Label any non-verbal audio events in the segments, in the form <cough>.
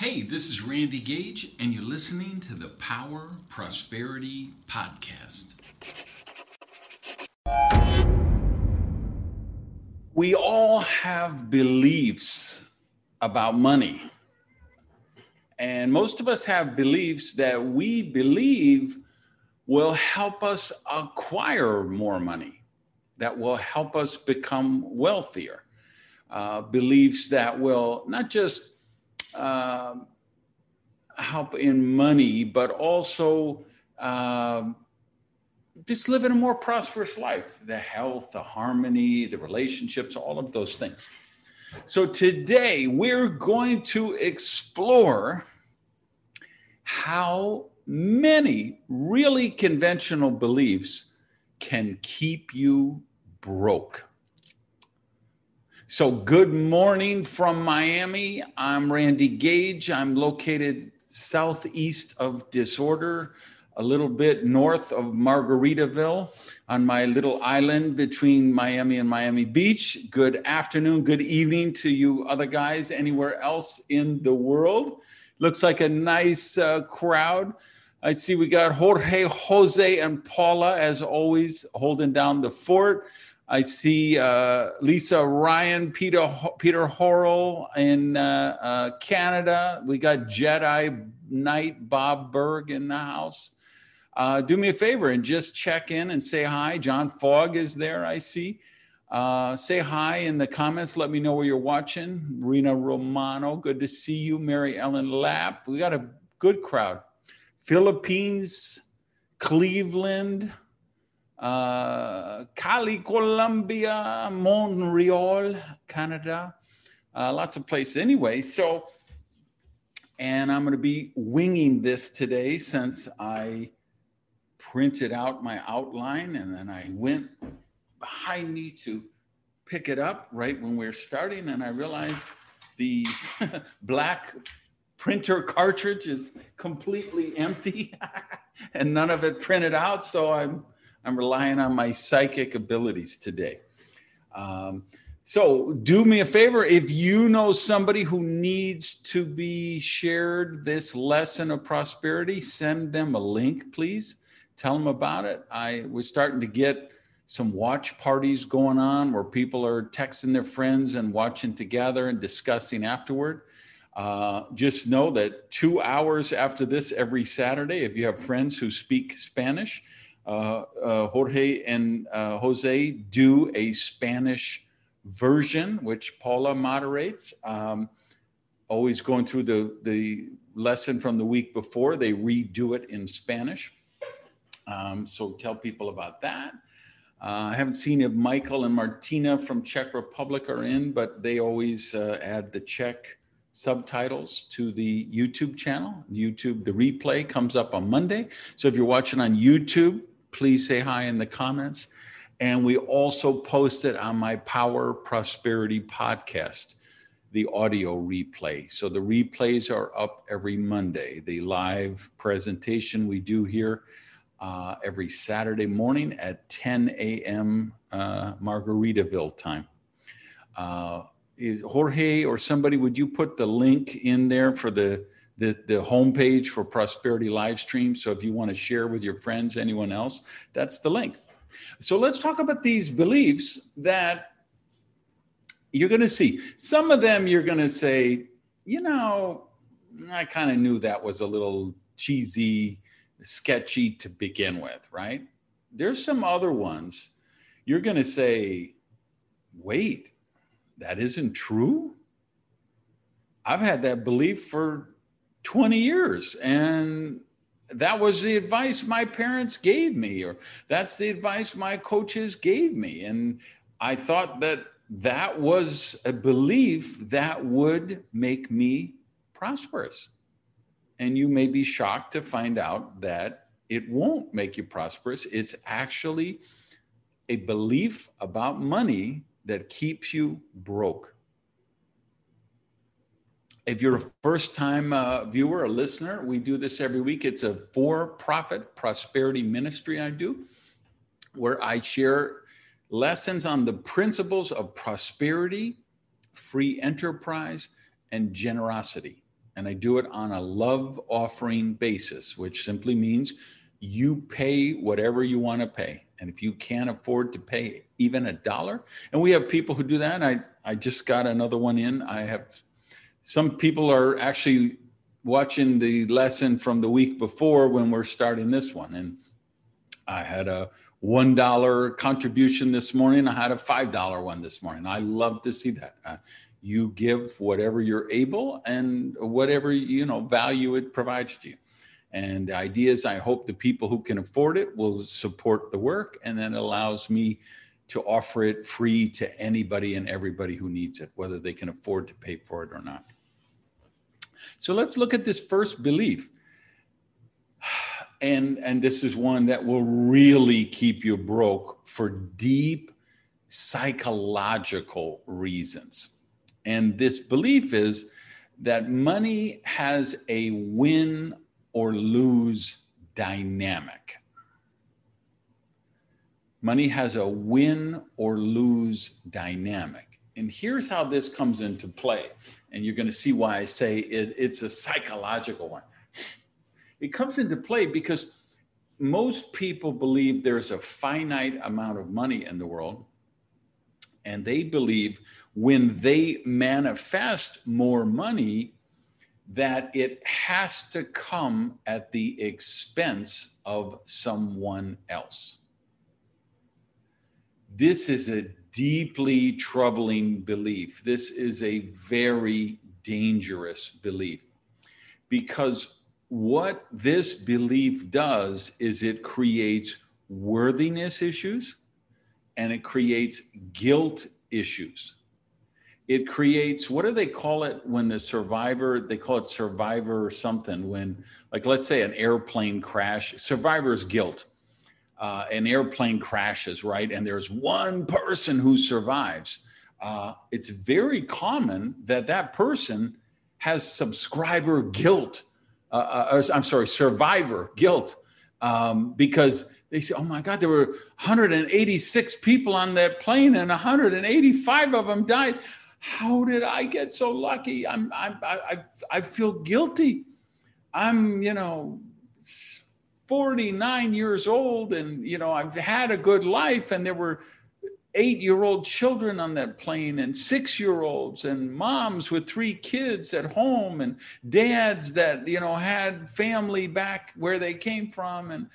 Hey, this is Randy Gage, and you're listening to the Power Prosperity Podcast. We all have beliefs about money. And most of us have beliefs that we believe will help us acquire more money, that will help us become wealthier. Uh, beliefs that will not just uh, help in money, but also uh, just living a more prosperous life the health, the harmony, the relationships, all of those things. So today we're going to explore how many really conventional beliefs can keep you broke. So, good morning from Miami. I'm Randy Gage. I'm located southeast of Disorder, a little bit north of Margaritaville on my little island between Miami and Miami Beach. Good afternoon, good evening to you other guys anywhere else in the world. Looks like a nice uh, crowd. I see we got Jorge, Jose, and Paula, as always, holding down the fort. I see uh, Lisa Ryan, Peter Peter Horrell in uh, uh, Canada. We got Jedi Knight Bob Berg in the house. Uh, do me a favor and just check in and say hi. John Fogg is there, I see. Uh, say hi in the comments. Let me know where you're watching. Rena Romano, good to see you. Mary Ellen Lapp. We got a good crowd. Philippines, Cleveland, uh, Cali, Colombia, Montreal, Canada, uh, lots of places. Anyway, so, and I'm going to be winging this today since I printed out my outline and then I went behind me to pick it up right when we are starting, and I realized the <laughs> black printer cartridge is completely empty <laughs> and none of it printed out. So I'm I'm relying on my psychic abilities today. Um, so do me a favor if you know somebody who needs to be shared this lesson of prosperity, send them a link, please. Tell them about it. I was starting to get some watch parties going on where people are texting their friends and watching together and discussing afterward. Uh, just know that two hours after this every Saturday, if you have friends who speak Spanish, Jorge and uh, Jose do a Spanish version, which Paula moderates. Um, always going through the, the lesson from the week before, they redo it in Spanish. Um, so tell people about that. Uh, I haven't seen if Michael and Martina from Czech Republic are in, but they always uh, add the Czech subtitles to the YouTube channel. YouTube, the replay comes up on Monday. So if you're watching on YouTube, please say hi in the comments. And we also post it on my Power Prosperity podcast, the audio replay. So the replays are up every Monday. The live presentation we do here uh, every Saturday morning at 10 a.m. Uh, Margaritaville time. Uh, is Jorge or somebody, would you put the link in there for the the, the homepage for Prosperity live stream. So if you want to share with your friends, anyone else, that's the link. So let's talk about these beliefs that you're going to see. Some of them you're going to say, you know, I kind of knew that was a little cheesy, sketchy to begin with, right? There's some other ones you're going to say, wait, that isn't true? I've had that belief for 20 years. And that was the advice my parents gave me, or that's the advice my coaches gave me. And I thought that that was a belief that would make me prosperous. And you may be shocked to find out that it won't make you prosperous. It's actually a belief about money that keeps you broke. If you're a first time uh, viewer, a listener, we do this every week. It's a for profit prosperity ministry I do, where I share lessons on the principles of prosperity, free enterprise, and generosity. And I do it on a love offering basis, which simply means you pay whatever you want to pay. And if you can't afford to pay even a dollar, and we have people who do that. I, I just got another one in. I have some people are actually watching the lesson from the week before when we're starting this one. And I had a $1 contribution this morning. I had a $5 one this morning. I love to see that. Uh, you give whatever you're able and whatever, you know, value it provides to you. And the idea is I hope the people who can afford it will support the work and then allows me to offer it free to anybody and everybody who needs it, whether they can afford to pay for it or not. So let's look at this first belief. And, and this is one that will really keep you broke for deep psychological reasons. And this belief is that money has a win or lose dynamic. Money has a win or lose dynamic. And here's how this comes into play. And you're going to see why I say it, it's a psychological one. It comes into play because most people believe there's a finite amount of money in the world. And they believe when they manifest more money, that it has to come at the expense of someone else. This is a deeply troubling belief. This is a very dangerous belief because what this belief does is it creates worthiness issues and it creates guilt issues it creates what do they call it when the survivor they call it survivor or something when like let's say an airplane crash survivor's guilt uh, an airplane crashes right and there's one person who survives uh, it's very common that that person has subscriber guilt uh, uh i'm sorry survivor guilt um, because they say, oh my God, there were 186 people on that plane and 185 of them died how did I get so lucky? I'm, I'm I, I feel guilty. I'm, you know, 49 years old and, you know, I've had a good life and there were eight year old children on that plane and six year olds and moms with three kids at home and dads that, you know, had family back where they came from and,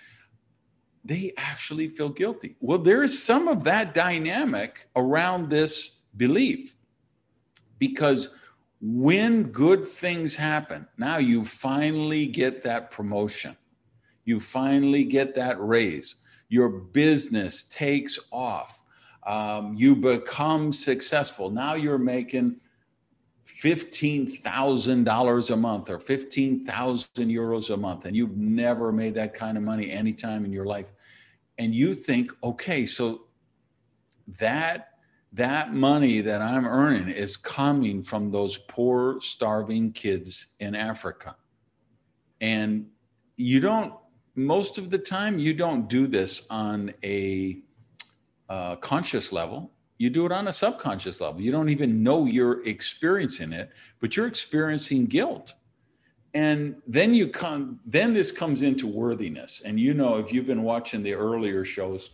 they actually feel guilty. Well, there is some of that dynamic around this belief because when good things happen, now you finally get that promotion, you finally get that raise, your business takes off, um, you become successful. Now you're making $15,000 a month or 15,000 euros a month, and you've never made that kind of money anytime in your life. And you think, okay, so that that money that I'm earning is coming from those poor, starving kids in Africa. And you don't, most of the time, you don't do this on a uh, conscious level. You do it on a subconscious level. You don't even know you're experiencing it, but you're experiencing guilt. And then you come, then this comes into worthiness. And you know, if you've been watching the earlier shows,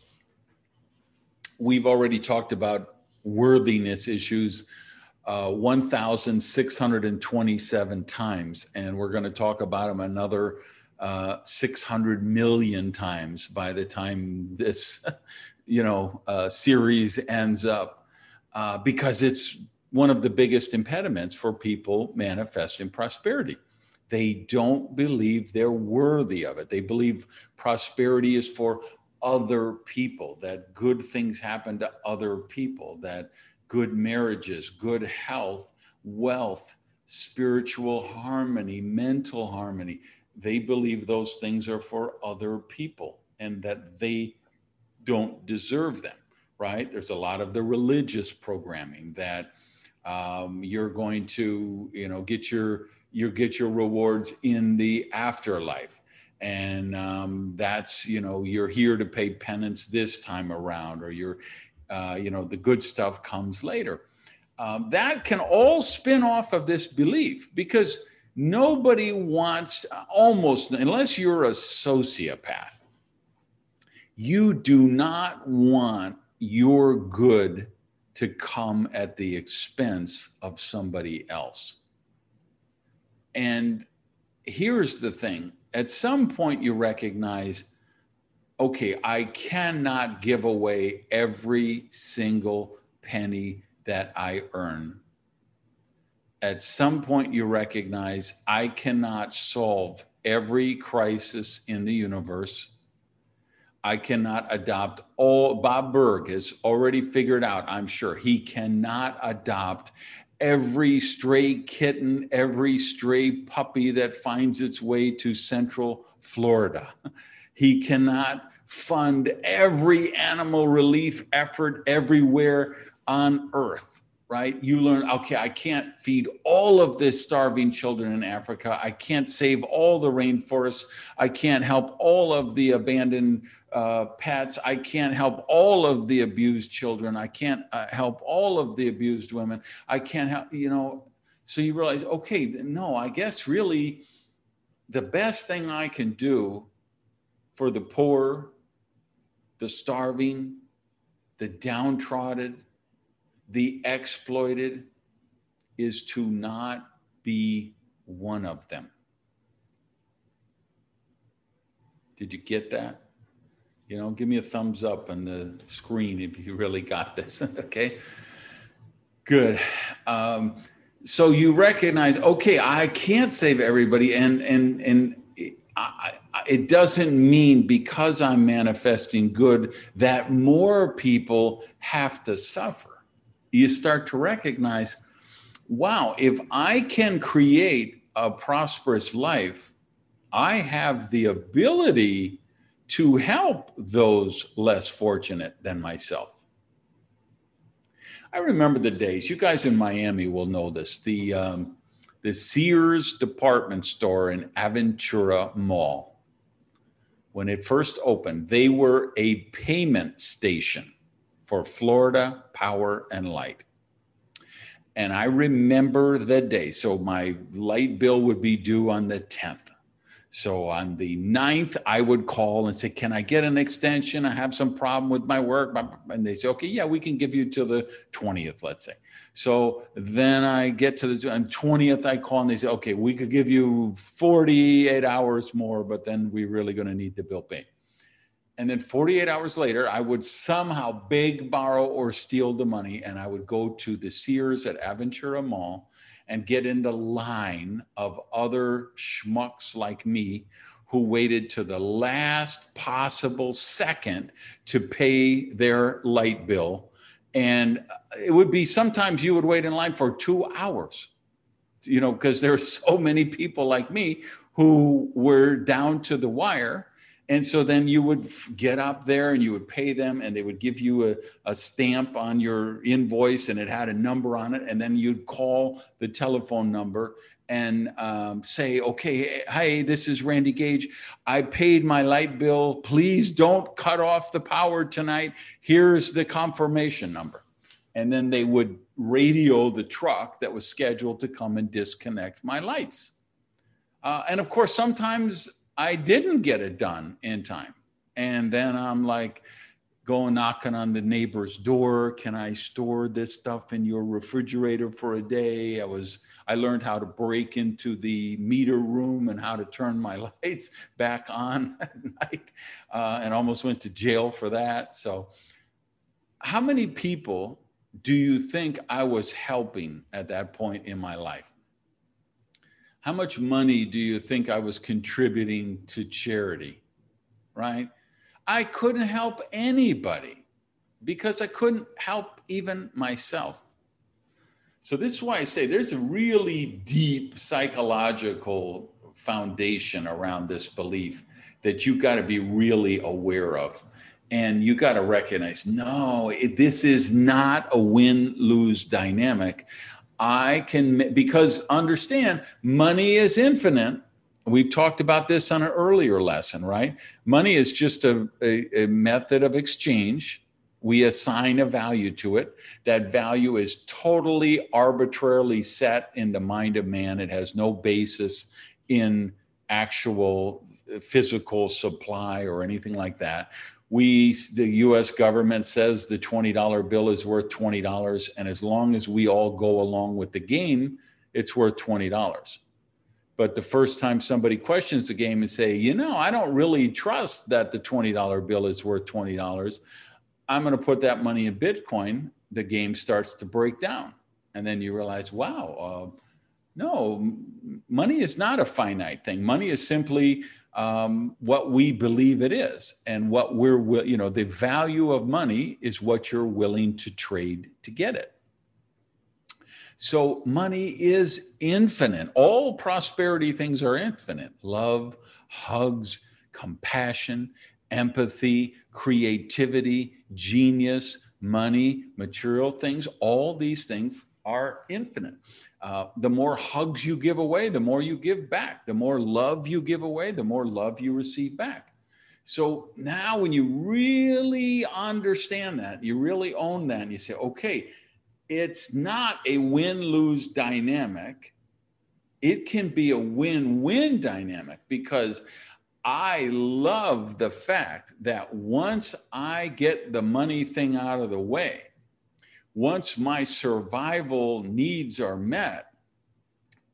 we've already talked about worthiness issues uh, 1,627 times, and we're going to talk about them another uh, 600 million times by the time this, <laughs> you know, uh, series ends up, uh, because it's one of the biggest impediments for people manifesting prosperity. They don't believe they're worthy of it. They believe prosperity is for other people, that good things happen to other people, that good marriages, good health, wealth, spiritual harmony, mental harmony. They believe those things are for other people and that they don't deserve them, right? There's a lot of the religious programming that um, you're going to, you know, get your you get your rewards in the afterlife and um, that's you know you're here to pay penance this time around or you're uh, you know the good stuff comes later um, that can all spin off of this belief because nobody wants almost unless you're a sociopath you do not want your good to come at the expense of somebody else and here's the thing at some point you recognize okay, I cannot give away every single penny that I earn. At some point, you recognize I cannot solve every crisis in the universe. I cannot adopt all. Bob Berg has already figured out, I'm sure, he cannot adopt every stray kitten, every stray puppy that finds its way to Central Florida. He cannot fund every animal relief effort everywhere on earth, right? You learn, okay, I can't feed all of the starving children in Africa. I can't save all the rainforests. I can't help all of the abandoned uh, pets. I can't help all of the abused children. I can't uh, help all of the abused women. I can't help, you know. So you realize, okay, no, I guess really the best thing I can do for the poor, the starving, the downtrodden, the exploited is to not be one of them. Did you get that? You know, give me a thumbs up on the screen if you really got this. <laughs> okay. Good. Um, so you recognize, okay, I can't save everybody, and and and I, it doesn't mean because I'm manifesting good that more people have to suffer. You start to recognize, wow, if I can create a prosperous life, I have the ability to help those less fortunate than myself. I remember the days, you guys in Miami will know this, the, um, the Sears department store in Aventura Mall. When it first opened, they were a payment station for Florida Power and Light. And I remember the day. So my light bill would be due on the 10th. So on the 9th, I would call and say, Can I get an extension? I have some problem with my work. And they say, Okay, yeah, we can give you till the 20th, let's say. So then I get to the 20th, I call and they say, Okay, we could give you 48 hours more, but then we're really going to need the bill paid. And then 48 hours later, I would somehow beg, borrow, or steal the money. And I would go to the Sears at Aventura Mall and get in the line of other schmucks like me who waited to the last possible second to pay their light bill. And uh, it would be sometimes you would wait in line for two hours, you know, because there are so many people like me who were down to the wire and so then you would get up there and you would pay them, and they would give you a, a stamp on your invoice and it had a number on it. And then you'd call the telephone number and um, say, okay, hey, this is Randy Gage. I paid my light bill. Please don't cut off the power tonight. Here's the confirmation number. And then they would radio the truck that was scheduled to come and disconnect my lights. Uh, and of course, sometimes I didn't get it done in time. And then I'm like, going knocking on the neighbor's door. Can I store this stuff in your refrigerator for a day? I was I learned how to break into the meter room and how to turn my <laughs> lights back on <laughs> at night, uh, and almost went to jail for that. So, how many people do you think I was helping at that point in my life? How much money do you think I was contributing to charity? Right? I couldn't help anybody because I couldn't help even myself. So this is why I say there's a really deep psychological foundation around this belief that you've got to be really aware of. And you got to recognize no, it, this is not a win lose dynamic. I can, because understand money is infinite. We've talked about this on an earlier lesson, right? Money is just a, a, a method of exchange we assign a value to it. That value is totally arbitrarily set in the mind of man. It has no basis in actual uh, physical supply or anything like that. We, the US government says the $20 bill is worth $20. And as long as we all go along with the game, it's worth $20. But the first time somebody questions the game and say, you know, I don't really trust that the $20 bill is worth $20. I'm going to put that money in Bitcoin, the game starts to break down. And then you realize, wow, uh, no, money is not a finite thing. Money is simply um, what we believe it is. And what we're, you know, the value of money is what you're willing to trade to get it. So money is infinite. All prosperity things are infinite love, hugs, compassion, empathy, creativity, genius, money, material things, all these things are infinite. Uh, the more hugs you give away, the more you give back. The more love you give away, the more love you receive back. So now, when you really understand that, you really own that, and you say, okay, it's not a win lose dynamic. It can be a win win dynamic because I love the fact that once I get the money thing out of the way, once my survival needs are met,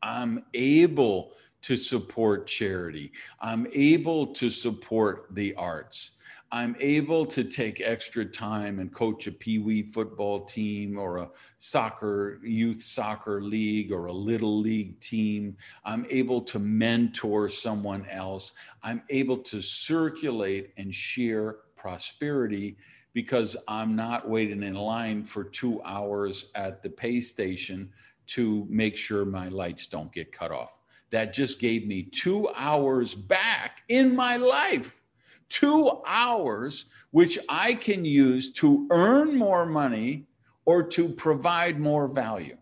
I'm able to support charity. I'm able to support the arts. I'm able to take extra time and coach a pee wee football team or a soccer, youth soccer league or a little league team. I'm able to mentor someone else. I'm able to circulate and share prosperity because I'm not waiting in line for two hours at the pay station to make sure my lights don't get cut off. That just gave me two hours back in my life two hours, which I can use to earn more money or to provide more value.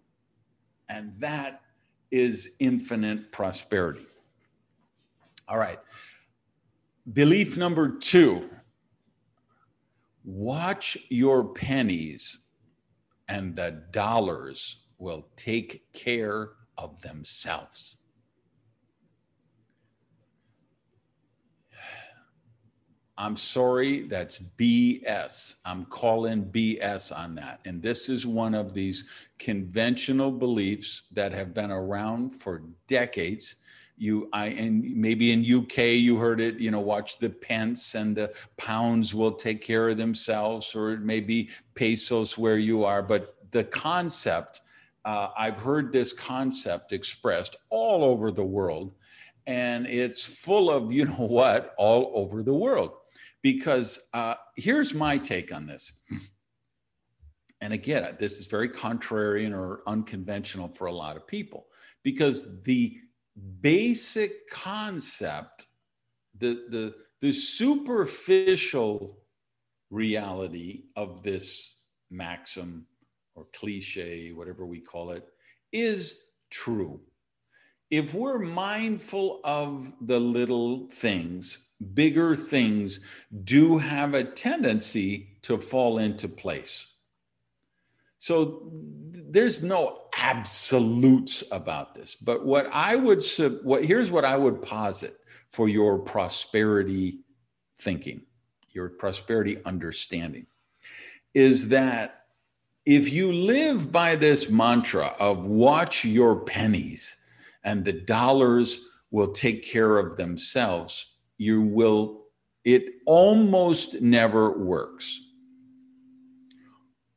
And that is infinite prosperity. All right. Belief number two watch your pennies, and the dollars will take care of themselves. I'm sorry, that's BS. I'm calling BS on that. And this is one of these conventional beliefs that have been around for decades. You, I, and maybe in UK you heard it. You know, watch the pence and the pounds will take care of themselves, or it may be pesos where you are. But the concept, uh, I've heard this concept expressed all over the world, and it's full of you know what all over the world because uh, here's my take on this. And again, this is very contrarian or unconventional for a lot of people because the basic concept, the, the, the superficial reality of this maxim or cliche, whatever we call it, is true. If we're mindful of the little things, bigger things do have a tendency to fall into place. So there's no absolutes about this, but what I would what here's what I would posit for your prosperity thinking, your prosperity understanding is that if you live by this mantra of watch your pennies and the dollars will take care of themselves, you will, it almost never works.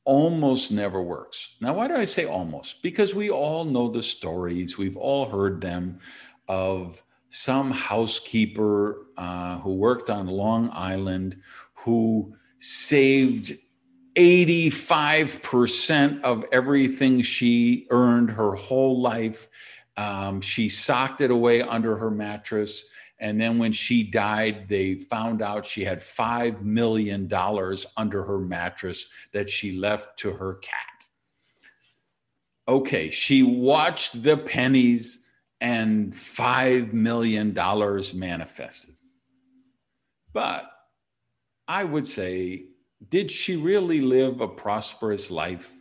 Almost never works. Now, why do I say almost? Because we all know the stories, we've all heard them of some housekeeper uh, who worked on Long Island who saved 85% of everything she earned her whole life. Um, she socked it away under her mattress. And then when she died, they found out she had $5 million under her mattress that she left to her cat. Okay, she watched the pennies and $5 million manifested. But I would say, did she really live a prosperous life?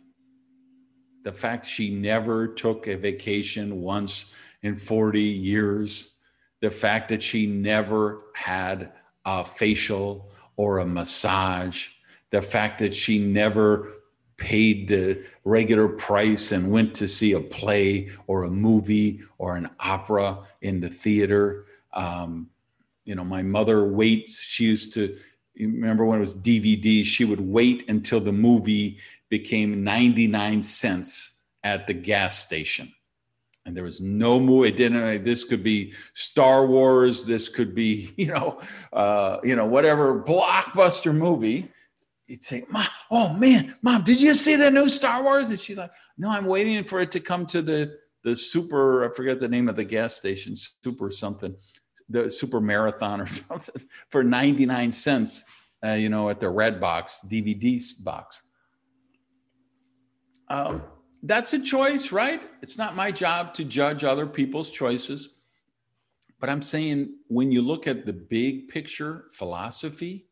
The fact she never took a vacation once in 40 years, the fact that she never had a facial or a massage, the fact that she never paid the regular price and went to see a play or a movie or an opera in the theater. Um, you know, my mother waits. She used to, remember when it was DVD, she would wait until the movie became 99 cents at the gas station. And there was no movie. It didn't. This could be Star Wars. This could be, <laughs> you know, uh, you know, whatever blockbuster movie he'd say, Mom, oh man, mom, did you see the new Star Wars? And she's like, No, I'm waiting for it to come to the the super, I forget the name of the gas station, super something, the super marathon or <laughs> something for 99 cents, uh, you know, at the red box, DVD box. Um, that's a choice, right? It's not my job to judge other people's choices. But I'm saying when you look at the big picture philosophy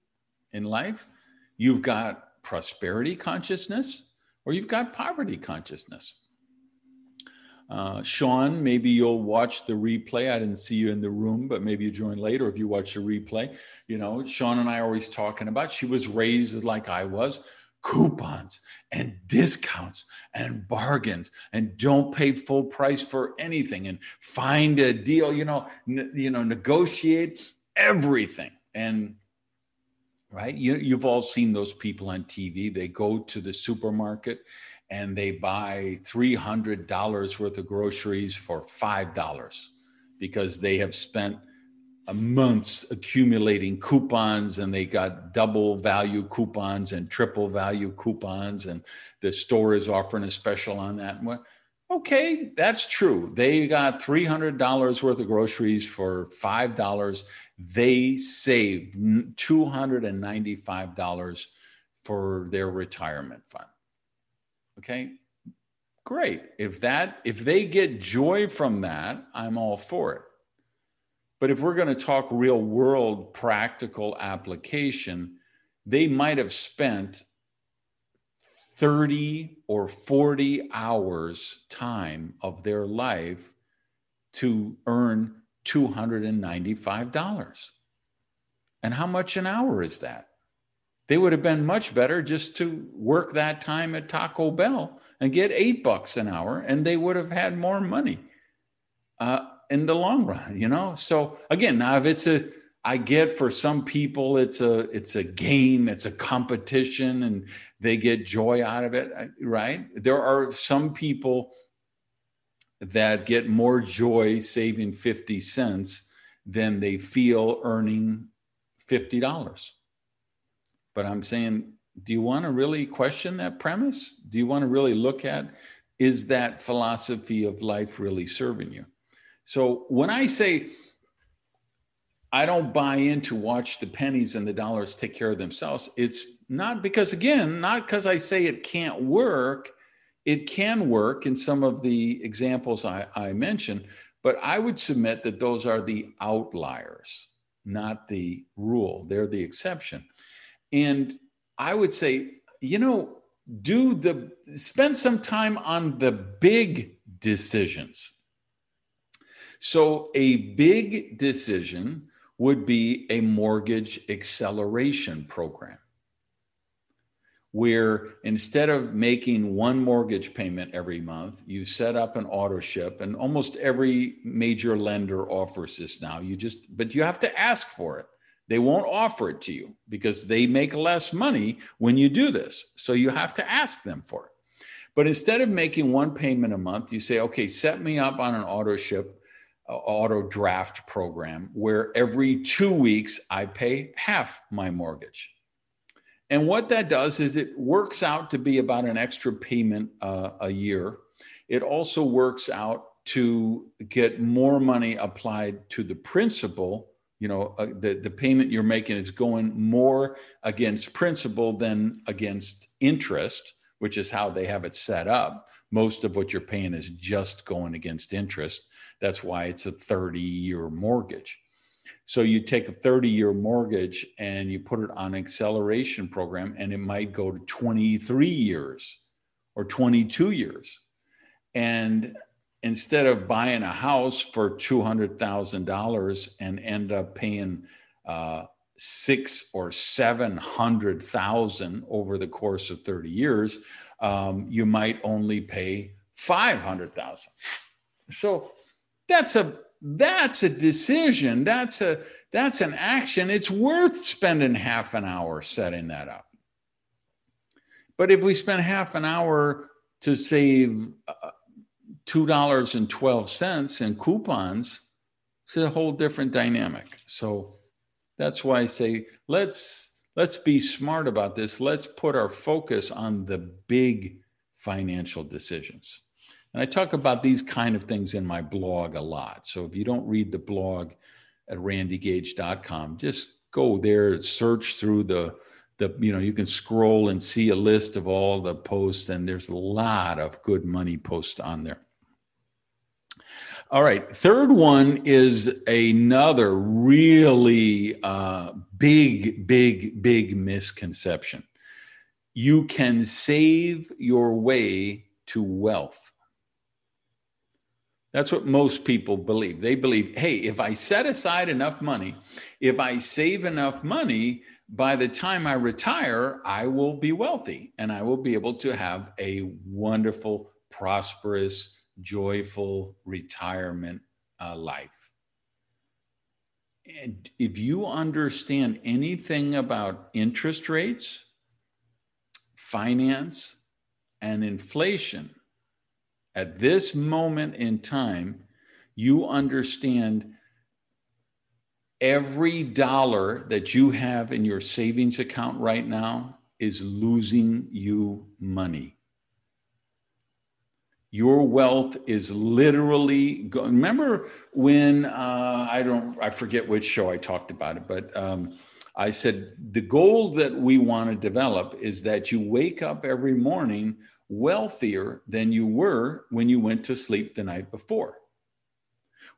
in life, You've got prosperity consciousness or you've got poverty consciousness. Uh, Sean, maybe you'll watch the replay. I didn't see you in the room, but maybe you join later if you watch the replay. You know, Sean and I are always talking about she was raised like I was coupons and discounts and bargains and don't pay full price for anything and find a deal you know you know negotiate everything and right? You, you've all seen those people on TV. They go to the supermarket and they buy $300 worth of groceries for $5 because they have spent months accumulating coupons and they got double value coupons and triple value coupons and the store is offering a special on that okay that's true they got $300 worth of groceries for $5 they saved $295 for their retirement fund. Okay? Great. If that if they get joy from that, I'm all for it. But if we're going to talk real world practical application, they might have spent 30 or 40 hours time of their life to earn $295. And how much an hour is that? They would have been much better just to work that time at Taco Bell and get eight bucks an hour, and they would have had more money uh, in the long run, you know? So again, now if it's a, I get for some people it's a it's a game, it's a competition, and they get joy out of it, uh, right? There are some people that get more joy saving 50 cents than they feel earning $50. But I'm saying, do you want to really question that premise? Do you want to really look at is that philosophy of life really serving you? So when I say I don't buy into watch the pennies and the dollars take care of themselves, it's not because, again, not because I say it can't work it can work in some of the examples I, I mentioned, but I would submit that those are the outliers, not the rule. They're the exception. And I would say, you know, do the spend some time on the big decisions. So, a big decision would be a mortgage acceleration program where instead of making one mortgage payment every month, you set up an auto ship, and almost every major lender offers this now. You just, but you have to ask for it. They won't offer it to you because they make less money when you do this. So you have to ask them for it. But instead of making one payment a month, you say, okay, set me up on an auto ship, auto draft program where every two weeks I pay half my mortgage And what that does is it works out to be about an extra payment uh, a year. It also works out to get more money applied to the principal. You know, uh, the, the payment you're making is going more against principal than against interest, which is how they have it set up. Most of what you're paying is just going against interest. That's why it's a 30 year mortgage. So you take a 30 year mortgage and you put it on an acceleration program, and it might go to 23 years or 22 years. And instead of buying a house for $200,000 and end up paying uh, six or 700,000 over the course of 30 years, um, you might only pay 500,000. So that's a that's a decision. That's a that's an action. It's worth spending half an hour setting that up. But if we spend half an hour to save uh, $2.12 in coupons it's a whole different dynamic. So that's why i say let's let's be smart about this. Let's put our focus on the big financial decisions. And I talk about these kind of things in my blog a lot. So if you don't read the blog at randygage.com, just go there, search through the the you know you can scroll and see a list of all the posts and there's a lot of good money posts on there. All right third one is another really uh, big big big misconception you can save your way to wealth that's what most people believe. They believe, hey, if I set aside enough money, if I save enough money, by the time I retire, I will be wealthy and I will be able to have a wonderful, prosperous, joyful retirement uh, life. And if you understand anything about interest rates, finance, and inflation, at this moment in time, you understand every dollar that you have in your savings account right now is losing you money. Your wealth is literally going. Remember when uh, I don't, I forget which show I talked about it, but um, I said the goal that we want to develop is that you wake up every morning wealthier than you were when you went to sleep the night before.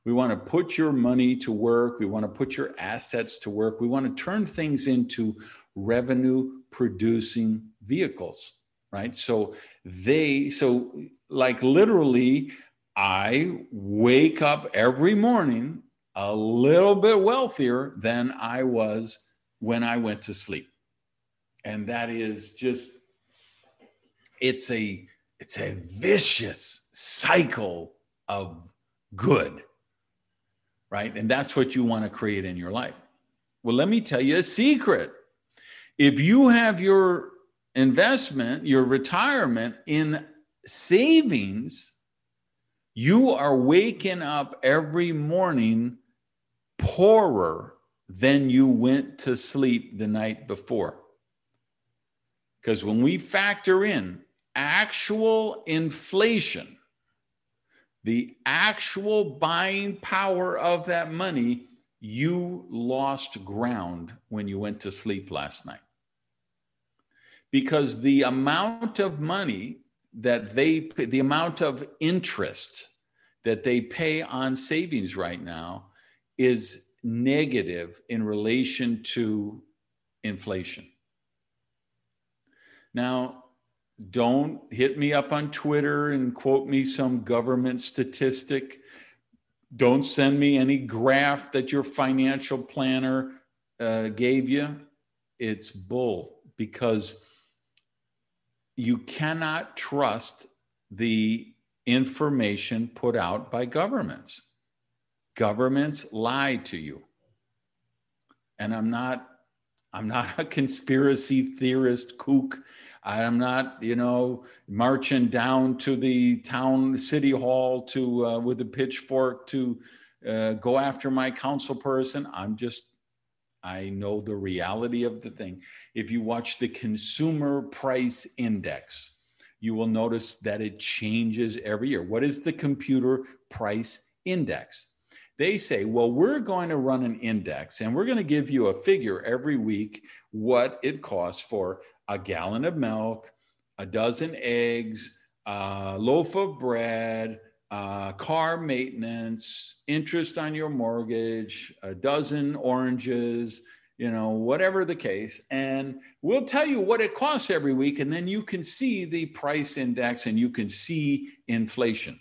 We want to put your money to work. We want to put your assets to work. We want to turn things into revenue producing vehicles, right? So they, so like literally, I wake up every morning a little bit wealthier than I was when I went to sleep. And that is just it's a it's a vicious cycle of good right and that's what you want to create in your life well let me tell you a secret if you have your investment your retirement in savings you are waking up every morning poorer than you went to sleep the night before because when we factor in actual inflation, the actual buying power of that money, you lost ground when you went to sleep last night. Because the amount of money that they, pay, the amount of interest that they pay on savings right now is negative in relation to inflation. Now, don't hit me up on Twitter and quote me some government statistic. Don't send me any graph that your financial planner uh, gave you. It's bull because you cannot trust the information put out by governments. Governments lie to you. And I'm not I'm not a conspiracy theorist kook I'm not, you know, marching down to the town city hall to uh, with a pitchfork to uh, go after my council person. I'm just I know the reality of the thing. If you watch the consumer price index, you will notice that it changes every year. What is the computer price index? They say, well, we're going to run an index and we're going to give you a figure every week what it costs for a gallon of milk, a dozen eggs, a loaf of bread, uh, car maintenance, interest on your mortgage, a dozen oranges, you know, whatever the case. And we'll tell you what it costs every week. And then you can see the price index and you can see inflation.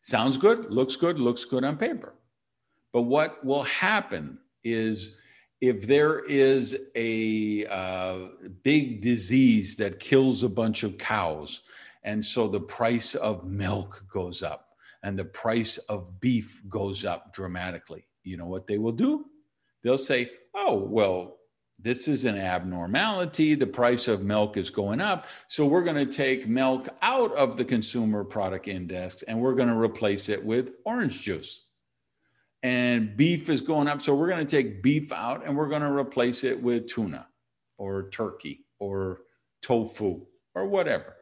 Sounds good, looks good, looks good on paper. But what will happen is if there is a uh, big disease that kills a bunch of cows, and so the price of milk goes up and the price of beef goes up dramatically. You know what they will do? They'll say, oh, well, this is an abnormality. The price of milk is going up. So we're going to take milk out of the consumer product index and we're going to replace it with orange juice. And beef is going up. So we're going to take beef out and we're going to replace it with tuna or turkey or tofu or whatever.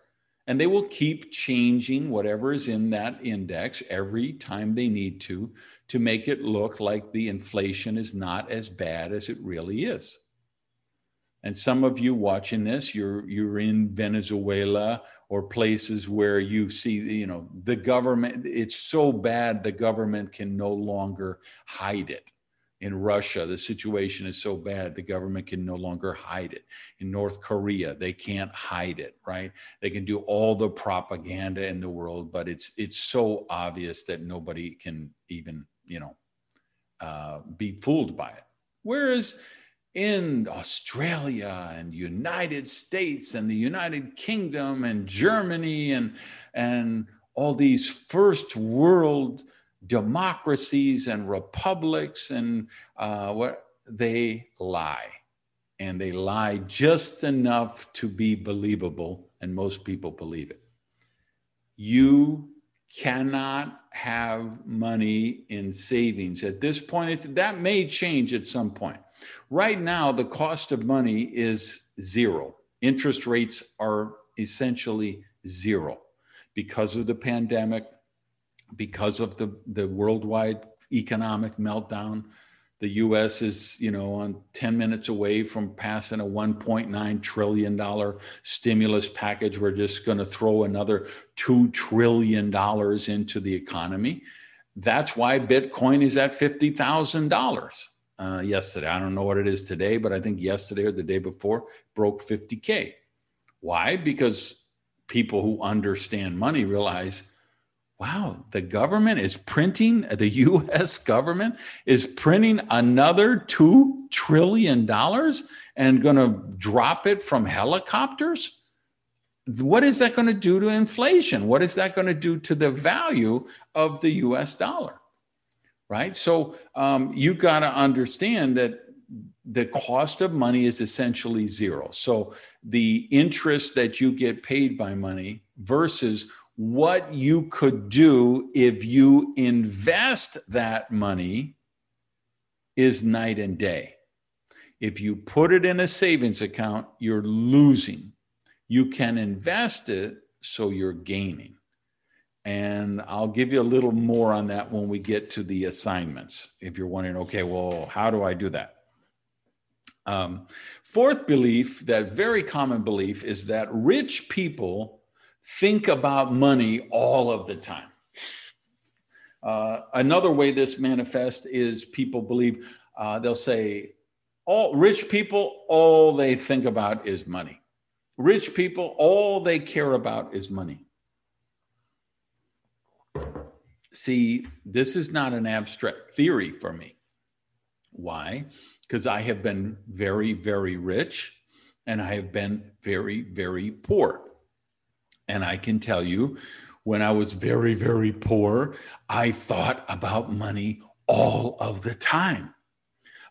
And they will keep changing whatever is in that index every time they need to to make it look like the inflation is not as bad as it really is. And some of you watching this, you're you're in Venezuela or places where you see, you know, the government, it's so bad the government can no longer hide it. In Russia, the situation is so bad, the government can no longer hide it. In North Korea, they can't hide it, right? They can do all the propaganda in the world, but it's it's so obvious that nobody can even, you know, uh, be fooled by it. Whereas in Australia and United States and the United Kingdom and Germany and and all these first world democracies and republics and uh, what they lie. And they lie just enough to be believable and most people believe it. You cannot have money in savings at this point. That may change at some point. Right now the cost of money is zero. Interest rates are essentially zero because of the pandemic because of the, the worldwide economic meltdown. The US is, you know, on 10 minutes away from passing a $1.9 trillion stimulus package. We're just going to throw another $2 trillion into the economy. That's why Bitcoin is at $50,000 uh, yesterday. I don't know what it is today, but I think yesterday or the day before broke 50K. Why? Because people who understand money realize wow, the government is printing, the <laughs> US government is printing another $2 trillion and going to drop it from helicopters? What is that going to do to inflation? What is that going to do to the value of the US dollar? Right. So um, you got to understand that the cost of money is essentially zero. So the interest that you get paid by money versus what you could do if you invest that money is night and day. If you put it in a savings account, you're losing. You can invest it so you're gaining. And I'll give you a little more on that when we get to the assignments. If you're wondering, okay, well, how do I do that? Um, fourth belief, that very common belief, is that rich people think about money all of the time. Uh, another way this manifests is people believe uh, they'll say, all rich people, all they think about is money. Rich people, all they care about is money. See, this is not an abstract theory for me. Why? Because I have been very, very rich and I have been very, very poor. And I can tell you, when I was very, very poor, I thought about money all of the time.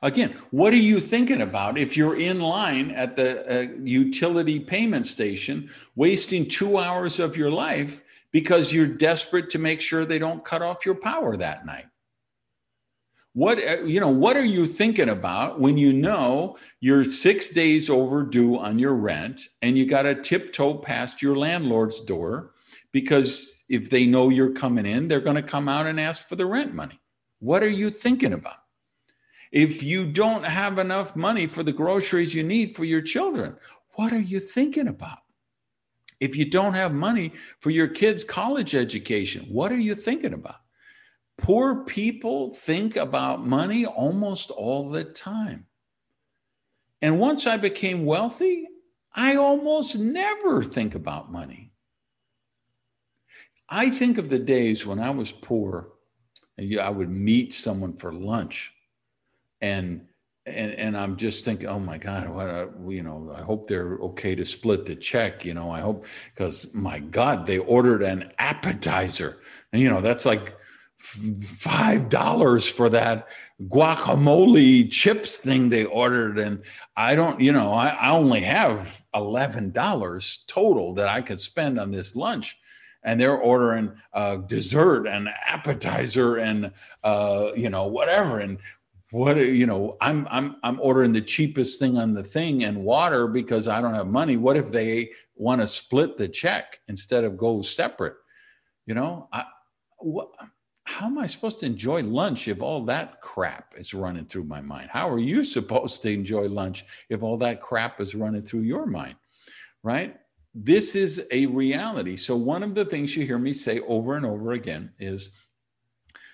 Again, what are you thinking about if you're in line at the uh, utility payment station, wasting two hours of your life because you're desperate to make sure they don't cut off your power that night? What uh, you know, what are you thinking about when you know you're 6 days overdue on your rent and you got to tiptoe past your landlord's door because if they know you're coming in, they're going to come out and ask for the rent money. What are you thinking about? If you don't have enough money for the groceries you need for your children, what are you thinking about? If you don't have money for your kids' college education, what are you thinking about? Poor people think about money almost all the time. And once I became wealthy, I almost never think about money. I think of the days when I was poor and I would meet someone for lunch and and and I'm just thinking, oh my God, what a, you know, I hope they're okay to split the check. You know, I hope because my God, they ordered an appetizer, and you know that's like five dollars for that guacamole chips thing they ordered, and I don't, you know, I, I only have eleven dollars total that I could spend on this lunch. And they're ordering uh, dessert and appetizer and uh, you know whatever, and what you know i'm i'm i'm ordering the cheapest thing on the thing and water because i don't have money. What if they want to split the check instead of go separate? You know i what how am i supposed to enjoy lunch if all that crap is running through my mind? How are you <laughs> supposed to enjoy lunch if all that crap is running through your mind right? This is a reality. So one of the things you hear me say over and over again is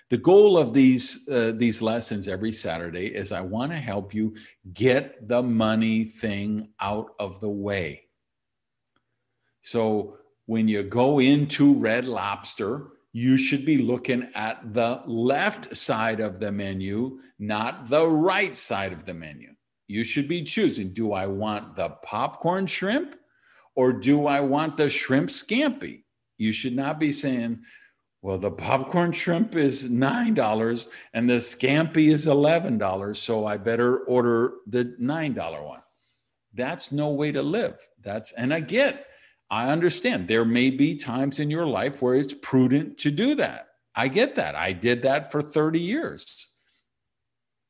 the goal of these uh, these lessons every Saturday is I want to help you get the money thing out of the way. So when you go into Red Lobster, you should be looking at the left side of the menu, not the right side of the menu. You should be choosing do I want the popcorn shrimp or do I want the shrimp scampi? You should not be saying, well, the popcorn shrimp is $9 and the scampi is $11. So I better order the $9 one. That's no way to live. That's, and I get, I understand there may be times in your life where it's prudent to do that. I get that. I did that for 30 years.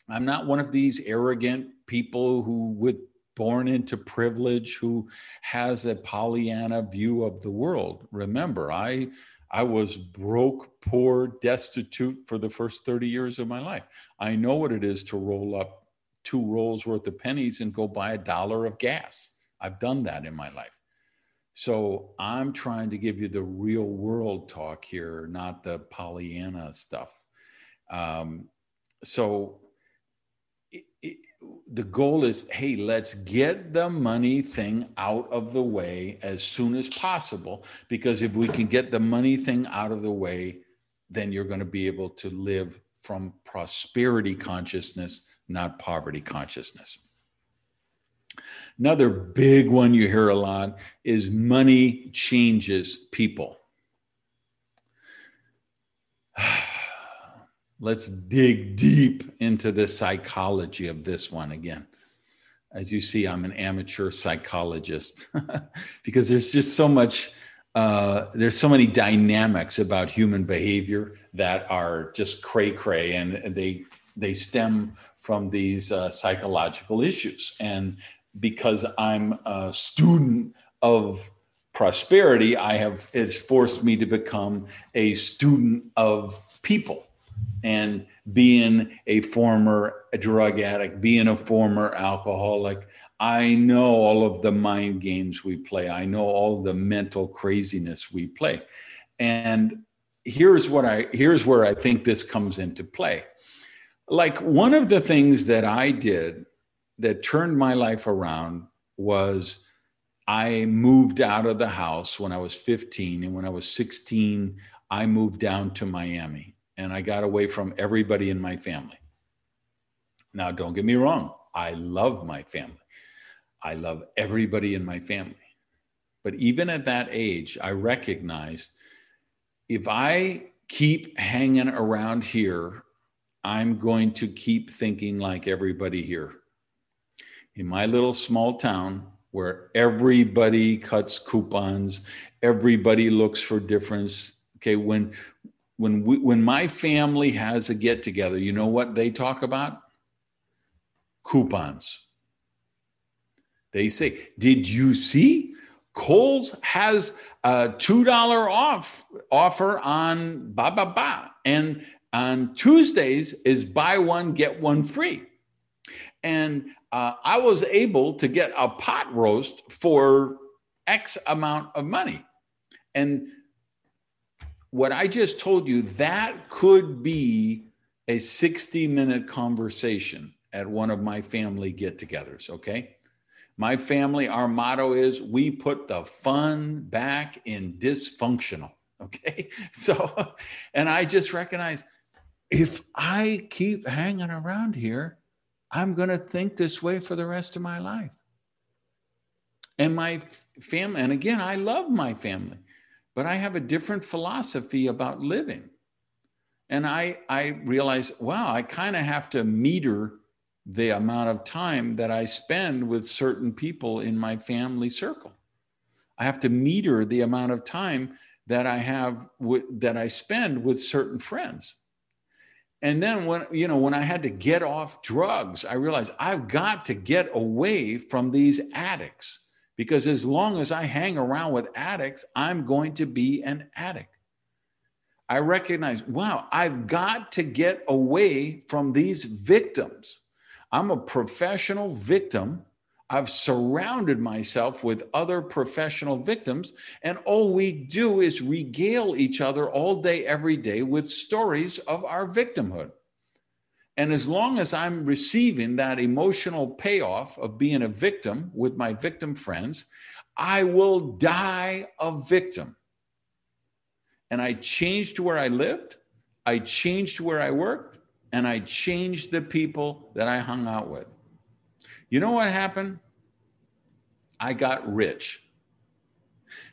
I'm not one of these arrogant people who would born into privilege who has a Pollyanna view of the world. Remember, I I was broke, poor, destitute for the first 30 years of my life. I know what it is to roll up two rolls worth of pennies and go buy a dollar of gas. I've done that in my life. So I'm trying to give you the real world talk here, not the Pollyanna stuff. Um, so it, it, the goal is hey, let's get the money thing out of the way as soon as possible. Because if we can get the money thing out of the way, then you're going to be able to live from prosperity consciousness, not poverty consciousness. Another big one you hear a lot is money changes people. <sighs> let's dig deep into the psychology of this one again. As you see, I'm an amateur psychologist <laughs> because there's just so much, uh, there's so many dynamics about human behavior that are just cray cray and they, they stem from these uh, psychological issues. And because I'm a student of prosperity, I have, it's forced me to become a student of people and being a former drug addict, being a former alcoholic, I know all of the mind games we play. I know all the mental craziness we play. And here's what I here's where I think this comes into play. Like one of the things that I did that turned my life around was I moved out of the house when I was 15 and when I was 16 I moved down to Miami and I got away from everybody in my family. Now, don't get me wrong, I love my family. I love everybody in my family. But even at that age, I recognized if I keep hanging around here, I'm going to keep thinking like everybody here. In my little small town where everybody cuts coupons, everybody looks for difference. Okay, when when we, when my family has a get together, you know what they talk about? Coupons. They say, "Did you see Kohl's has a two dollar off offer on ba ba ba, and on Tuesdays is buy one get one free." And uh, I was able to get a pot roast for X amount of money, and what I just told you, that could be a 60 minute conversation at one of my family get togethers, okay? My family, our motto is we put the fun back in dysfunctional, <laughs> okay? So, and I just recognize if I keep hanging around here, I'm going to think this way for the rest of my life. And my family, and again, I love my family but I have a different philosophy about living. And I, I realize, wow, I kind of have to meter the amount of time that I spend with certain people in my family circle. I have to meter the amount of time that I have w- that I spend with certain friends. And then when you know when I had to get off drugs, I realized I've got to get away from these addicts because as long as I hang around with addicts, I'm going to be an addict. I recognize, wow, I've got to get away from these victims. I'm a professional victim. I've surrounded myself with other professional victims, and all we do is regale each other all day, every day with stories of our victimhood. And as long as I'm receiving that emotional payoff of being a victim with my victim friends, I will die a victim. And I changed where I lived, I changed where I worked, and I changed the people that I hung out with. You know what happened? I got rich.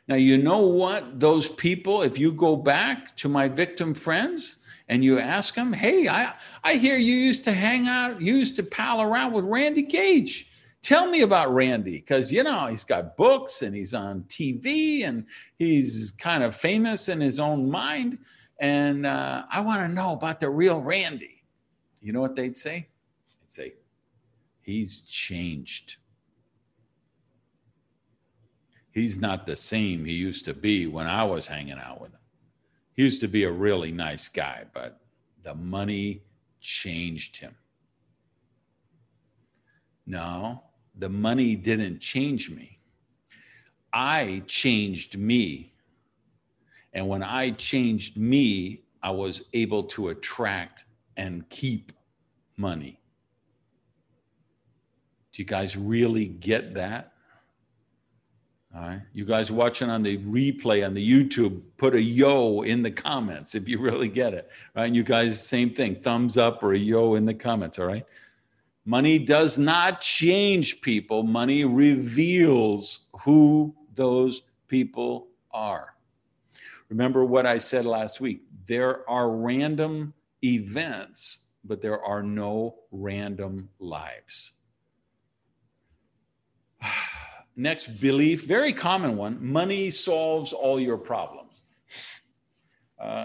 Now, you know what? Those people, if you go back to my victim friends, and you ask them, hey, I, I hear you used to hang out, used to pal around with Randy Gage. Tell me about Randy, because you know he's got books and he's on TV and he's kind of famous in his own mind. And uh, I want to know about the real Randy. You know what they'd say? They'd say, he's changed. He's not the same he used to be when I was hanging out with him. He used to be a really nice guy, but the money changed him. No, the money didn't change me. I changed me. And when I changed me, I was able to attract and keep money. Do you guys really get that? All right. You guys watching on the replay on the YouTube, put a yo in the comments if you really get it. Right. And you guys, same thing, thumbs up or a yo in the comments. All right. Money does not change people, money reveals who those people are. Remember what I said last week there are random events, but there are no random lives. Next belief, very common one money solves all your problems. Uh,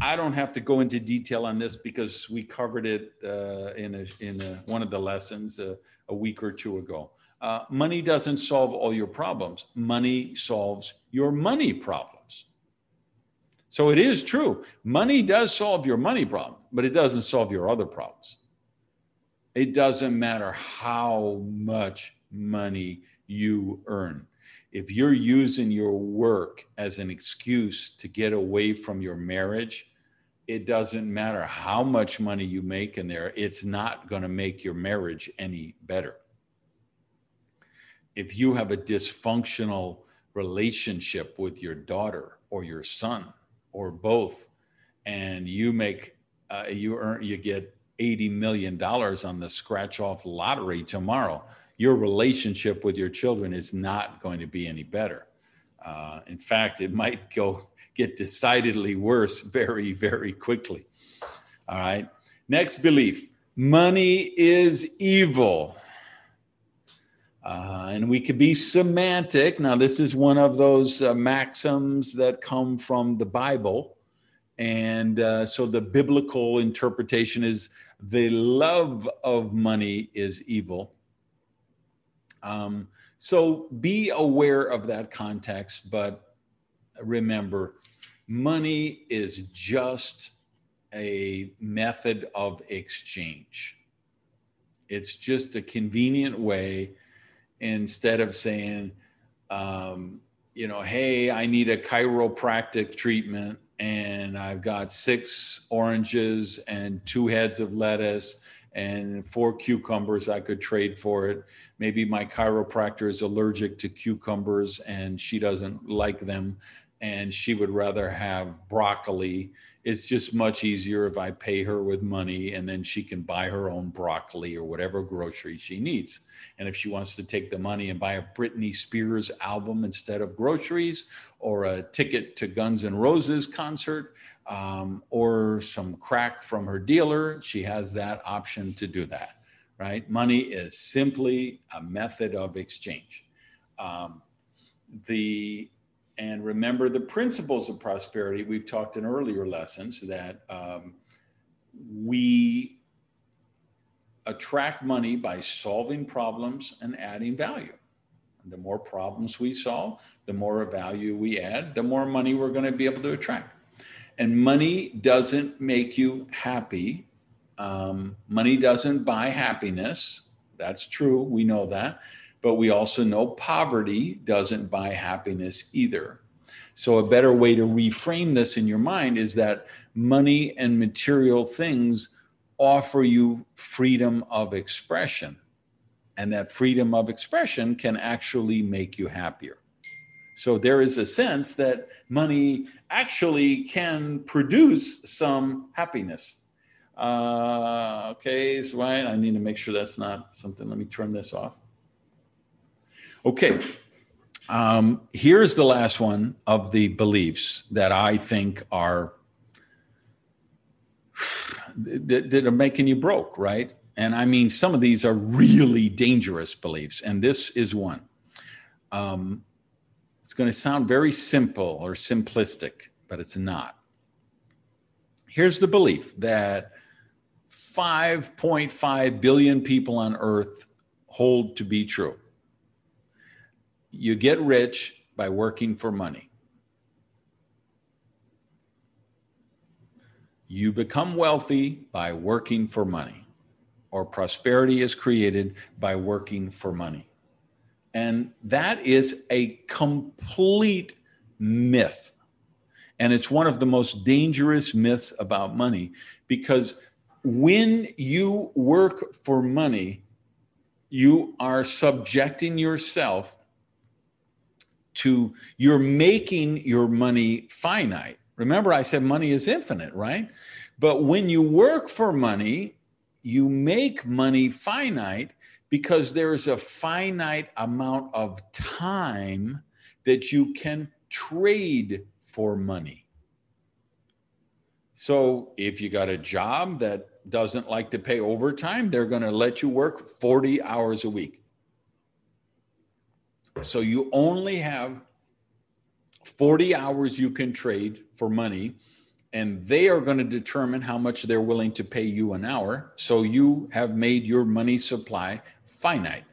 I don't have to go into detail on this because we covered it uh, in, a, in a, one of the lessons uh, a week or two ago. Uh, money doesn't solve all your problems, money solves your money problems. So it is true. Money does solve your money problem, but it doesn't solve your other problems. It doesn't matter how much money you earn. If you're using your work as an excuse to get away from your marriage, it doesn't matter how much money you make in there, it's not going to make your marriage any better. If you have a dysfunctional relationship with your daughter or your son or both, and you make, uh, you earn, you get $80 million on the scratch off lottery tomorrow your relationship with your children is not going to be any better. Uh, in fact, it might go get decidedly worse very, very quickly. All right. Next belief money is evil. Uh, and we could be semantic. Now, this is one of those uh, maxims that come from the Bible. And uh, so the biblical interpretation is the love of money is evil. Um, so be aware of that context, but remember, money is just a method of exchange. It's just a convenient way instead of saying, um, you know, hey, I need a chiropractic treatment and I've got six oranges and two heads of lettuce and four cucumbers I could trade for it. Maybe my chiropractor is allergic to cucumbers and she doesn't like them and she would rather have broccoli. It's just much easier if I pay her with money and then she can buy her own broccoli or whatever grocery she needs. And if she wants to take the money and buy a Britney Spears album instead of groceries or a ticket to Guns N' Roses concert um, or some crack from her dealer, she has that option to do that, right? Money is simply a method of exchange. Um, the and remember the principles of prosperity. We've talked in earlier lessons that um, we attract money by solving problems and adding value. The more problems we solve the more value we add the more money we're going to be able to attract. And money doesn't make you happy. Um, money doesn't buy happiness. That's true. We know that but we also know poverty doesn't buy happiness either. So, a better way to reframe this in your mind is that money and material things offer you freedom of expression. And that freedom of expression can actually make you happier. So, there is a sense that money actually can produce some happiness. Uh, okay, so I, I need to make sure that's not something. Let me turn this off. Okay. Um, here's the last one of the beliefs that I think are <sighs> that, that, are making you broke, right? And I mean, some of these are really dangerous beliefs, and this is one. Um, it's going to sound very simple or simplistic, but it's not. Here's the belief that 5.5 billion people on earth hold to be true you get rich by working for money. You become wealthy by working for money, or prosperity is created by working for money. And that is a complete myth. And it's one of the most dangerous myths about money because when you work for money, you are subjecting yourself to you're making your money finite. Remember, I said money is infinite, right? But when you work for money, you make money finite because there is a finite amount of time that you can trade for money. So if you got a job that doesn't like to pay overtime, they're going to let you work 40 hours a week. So you only have 40 hours you can trade for money, and they are going to determine how much they're willing to pay you an hour. So you have made your money supply finite.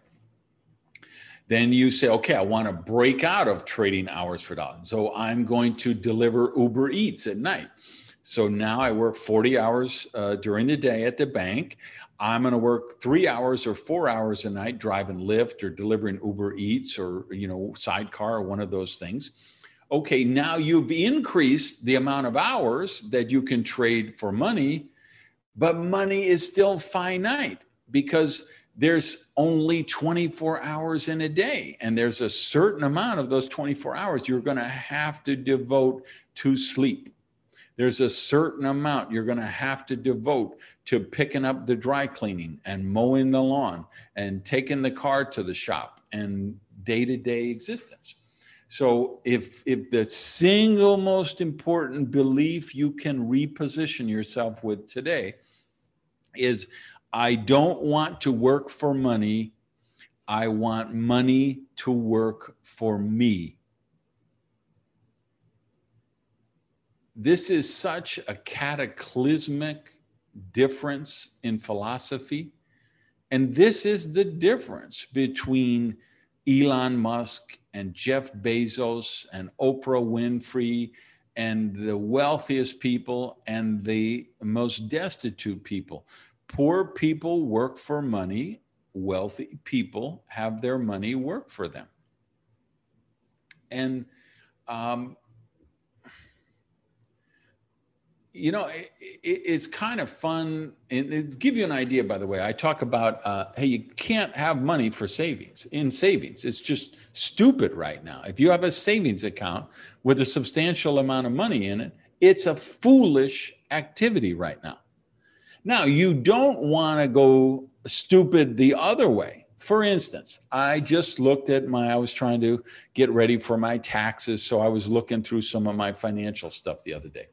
Then you say, okay, I want to break out of trading hours for dollars. So I'm going to deliver Uber Eats at night. So now I work 40 hours uh, during the day at the bank. I'm going to work three hours or four hours a night driving Lyft or delivering Uber Eats or you know sidecar or one of those things. Okay, now you've increased the amount of hours that you can trade for money, but money is still finite because there's only 24 hours in a day and there's a certain amount of those 24 hours you're going to have to devote to sleep there's a certain amount you're going to have to devote to picking up the dry cleaning and mowing the lawn and taking the car to the shop and day-to-day existence. So if if the single most important belief you can reposition yourself with today is i don't want to work for money. I want money to work for me this is such a cataclysmic difference in philosophy. And this is the difference between Elon Musk and Jeff Bezos and Oprah Winfrey and the wealthiest people and the most destitute people. Poor people work for money, wealthy people have their money work for them. And um, you know, it, it, it's kind of fun. And give you an idea, by the way, I talk about, uh, hey, you can't have money for savings in savings. It's just stupid right now. If you have a savings account with a substantial amount of money in it, it's a foolish activity right now. Now, you don't want to go stupid the other way. For instance, I just looked at my, I was trying to get ready for my taxes. So I was looking through some of my financial stuff the other day.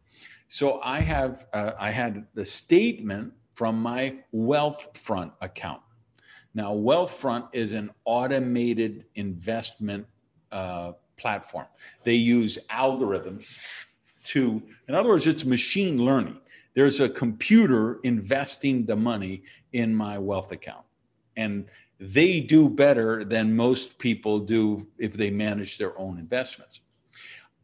So I have uh, I had the statement from my Wealthfront account. Now, Wealthfront is an automated investment uh, platform. They use algorithms to, in other words, it's machine learning. There's a computer investing the money in my wealth account, and they do better than most people do if they manage their own investments.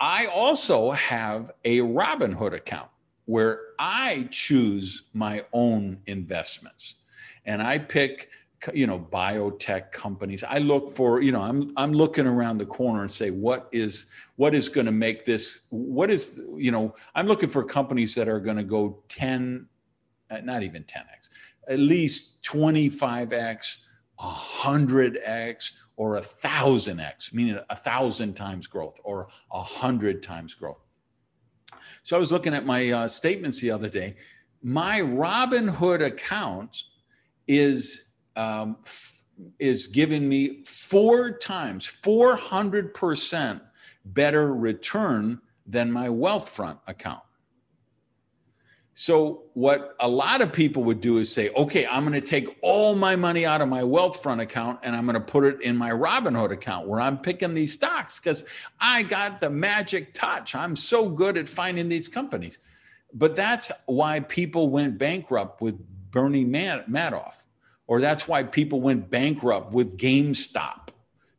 I also have a Robinhood account where I choose my own investments. And I pick you know biotech companies. I look for you know i'm i'm looking around the corner and say what is what is going to make this what is you know i'm looking for companies that are going to go 10 uh, not even 10x at least 25x 100x or a thousand X, meaning a thousand times growth or a hundred times growth. So I was looking at my uh, statements the other day. My Robinhood account is um, f- is giving me four times, four hundred percent better return than my Wealthfront account. So, what a lot of people would do is say, okay, I'm going to take all my money out of my Wealthfront account and I'm going to put it in my Robinhood account where I'm picking these stocks because I got the magic touch. I'm so good at finding these companies. But that's why people went bankrupt with Bernie Madoff, or that's why people went bankrupt with GameStop.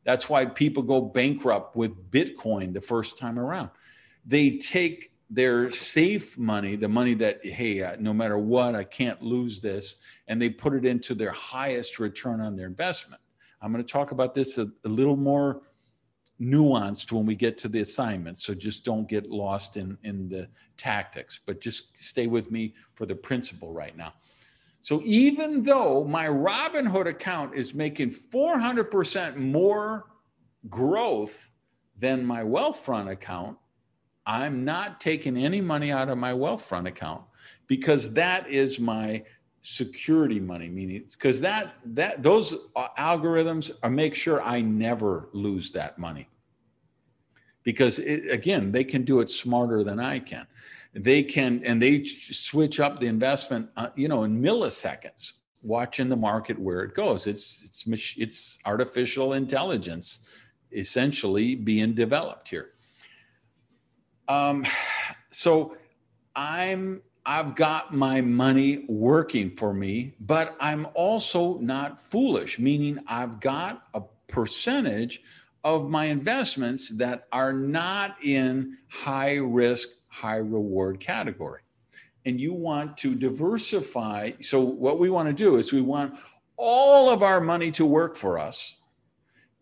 That's why people go bankrupt with Bitcoin the first time around. They take their safe money, the money that, hey, uh, no matter what, I can't lose this, and they put it into their highest return on their investment. I'm going to talk about this a, a little more nuanced when we get to the assignment. So just don't get lost in, in the tactics, but just stay with me for the principle right now. So even though my Robinhood account is making 400% more growth than my Wealthfront account, I'm not taking any money out of my Wealthfront account because that is my security money meaning because that that those algorithms are make sure i never lose that money. Because it, again they can do it smarter than i can. They can and they switch up the investment uh, you know in milliseconds watching the market where it goes. It's it's it's artificial intelligence essentially being developed here um, so I'm I've got my money working for me, but I'm also not foolish, meaning I've got a percentage of my investments that are not in high risk, high reward category. And you want to diversify. So, what we want to do is we want all of our money to work for us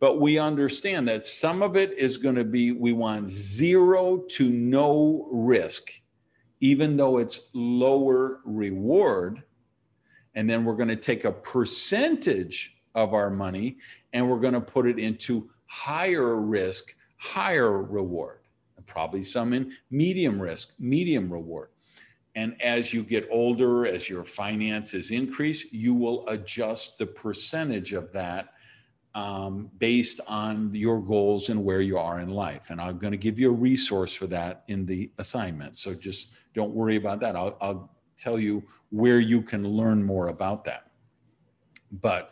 but we understand that some of it is going to be we want zero to no risk, even though it's lower reward. And then we're going to take a percentage of our money and we're going to put it into higher risk, higher reward, and probably some in medium risk, medium reward. And as you get older, as your finances increase, you will adjust the percentage of that um, based on your goals and where you are in life. And I'm going to give you a resource for that in the assignment. So just don't worry about that. I'll, I'll tell you where you can learn more about that. But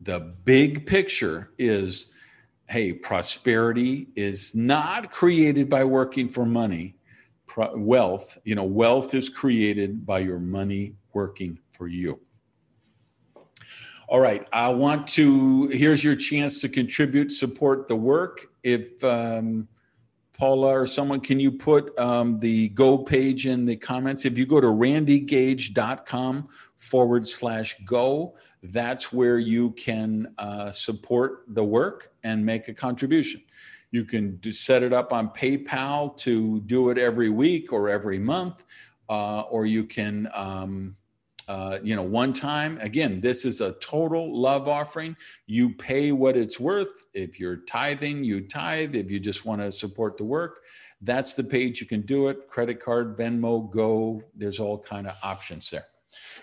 the big picture is hey, prosperity is not created by working for money. wealth, you know, wealth is created by your money working for you. All right, I want to, here's your chance to contribute, support the work. If um, Paula or someone, can you put um, the go page in the comments? If you go to randygage.com forward slash go, that's where you can uh, support the work and make a contribution. You can set it up on PayPal to do it every week or every month, uh, or you can, um, uh, you know, one time. Again, this is a total love offering. You pay what it's worth. If you're tithing, you tithe. If you just want to support the work, that's the page you can do it. Credit card, Venmo, Go. There's all kind of options there.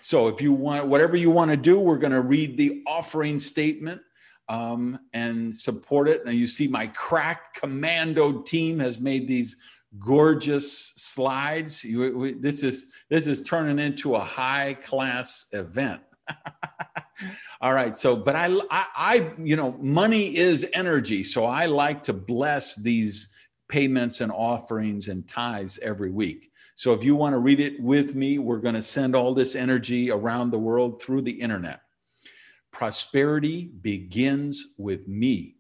So if you want, whatever you want to do, we're going to read the offering statement um, and support it. Now you see my crack commando team has made these gorgeous slides. You, we, this is this is turning into a high class event. <laughs> All right. So, but I, I, I, you know, money is energy. So I like to bless these payments and offerings and tithes every week. So if you want to read it with me, we're going to send all this energy around the world through the internet. Prosperity begins with me.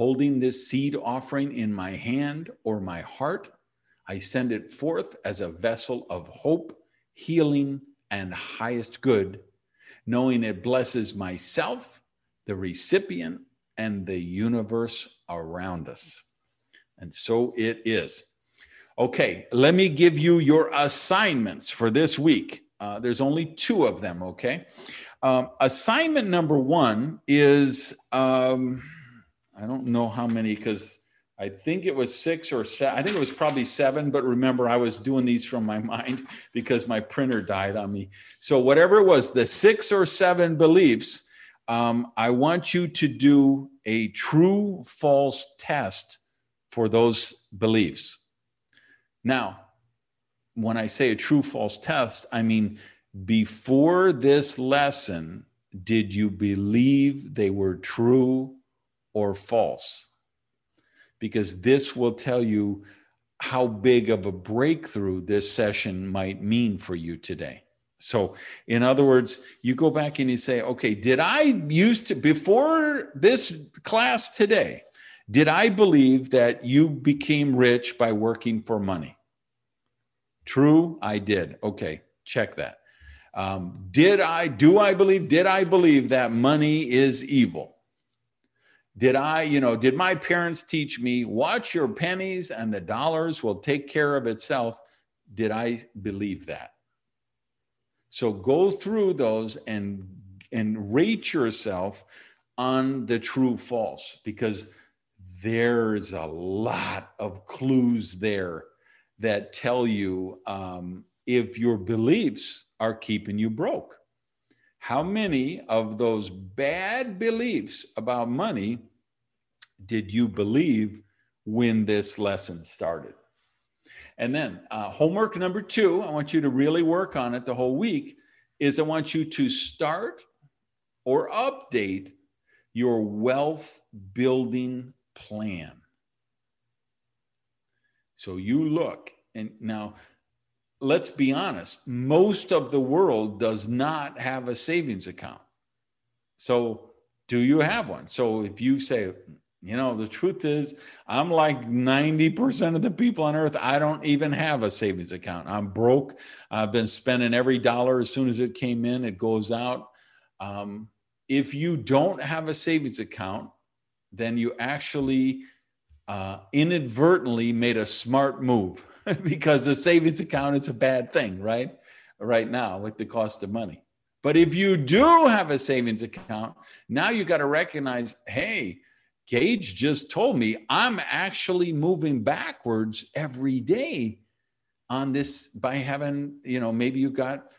Holding this seed offering in my hand or my heart, I send it forth as a vessel of hope, healing, and highest good, knowing it blesses myself, the recipient, and the universe around us. And so it is. Okay, let me give you your assignments for this week. Uh, there's only two of them, okay? Um, assignment number one is um, I don't know how many because I think it was six or seven. I think it was probably seven, but remember, I was doing these from my <laughs> mind because my printer died on me. So, whatever it was, the six or seven beliefs, um, I want you to do a true false test for those beliefs. Now, when I say a true false test, I mean before this lesson, did you believe they were true or false? Because this will tell you how big of a breakthrough this session might mean for you today. So, in other words, you go back and you say, okay, did I used to, before this class today, did I believe that you became rich by working for money? True, I did. Okay, check that. Um, did I, do I believe, did I believe that money is evil? Did I, you know, did my parents teach me, watch your pennies and the dollars will take care of itself? Did I believe that? So go through those and and rate yourself on the true false because there's a lot of clues there that tell you um, if your beliefs are keeping you broke. How many of those bad beliefs about money did you believe when this lesson started? And then, uh, homework number two, I want you to really work on it the whole week, is I want you to start or update your wealth building plan. So you look, and now let's be honest, most of the world does not have a savings account. So, do you have one? So, if you say, you know, the truth is, I'm like 90% of the people on earth, I don't even have a savings account. I'm broke. I've been spending every dollar as soon as it came in, it goes out. Um, if you don't have a savings account, then you actually uh, inadvertently made a smart move <laughs> because a savings account is a bad thing, right? Right now with the cost of money. But if you do have a savings account, now you got to recognize, hey, Gage just told me I'm actually moving backwards every day on this by having, you know, maybe you got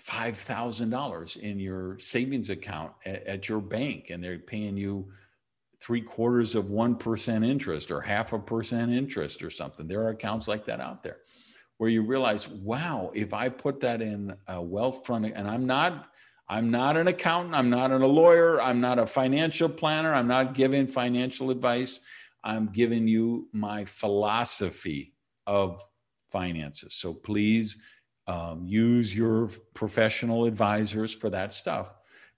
$5,000 in your savings account at, at, your bank and they're paying you three quarters of 1% interest or half a percent interest or something. There are accounts like that out there where you realize, wow, if I put that in a Wealthfront, and I'm not, I'm not an accountant, I'm not a lawyer, I'm not a financial planner, I'm not giving financial advice. I'm giving you my philosophy of finances. So please um, use your professional advisors for that stuff.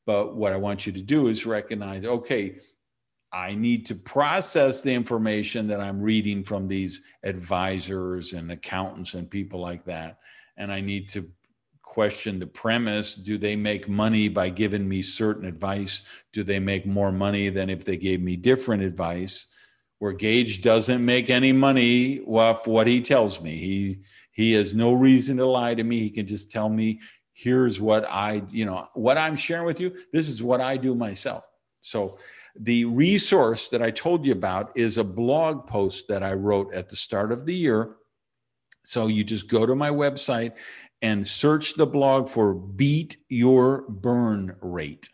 But what I want you to do is recognize okay, I need to process the information that I'm reading from these advisors and accountants and people like that. And I need to question the premise do they make money by giving me certain advice? Do they make more money than if they gave me different advice? Where Gage doesn't make any money off what he tells me. He he has no reason to lie to me. He can just tell me, here's what I, you know, what I'm sharing with you. This is what I do myself. So the resource that I told you about is a blog post that I wrote at the start of the year. So you just go to my website and search the blog for Beat Your Burn Rate.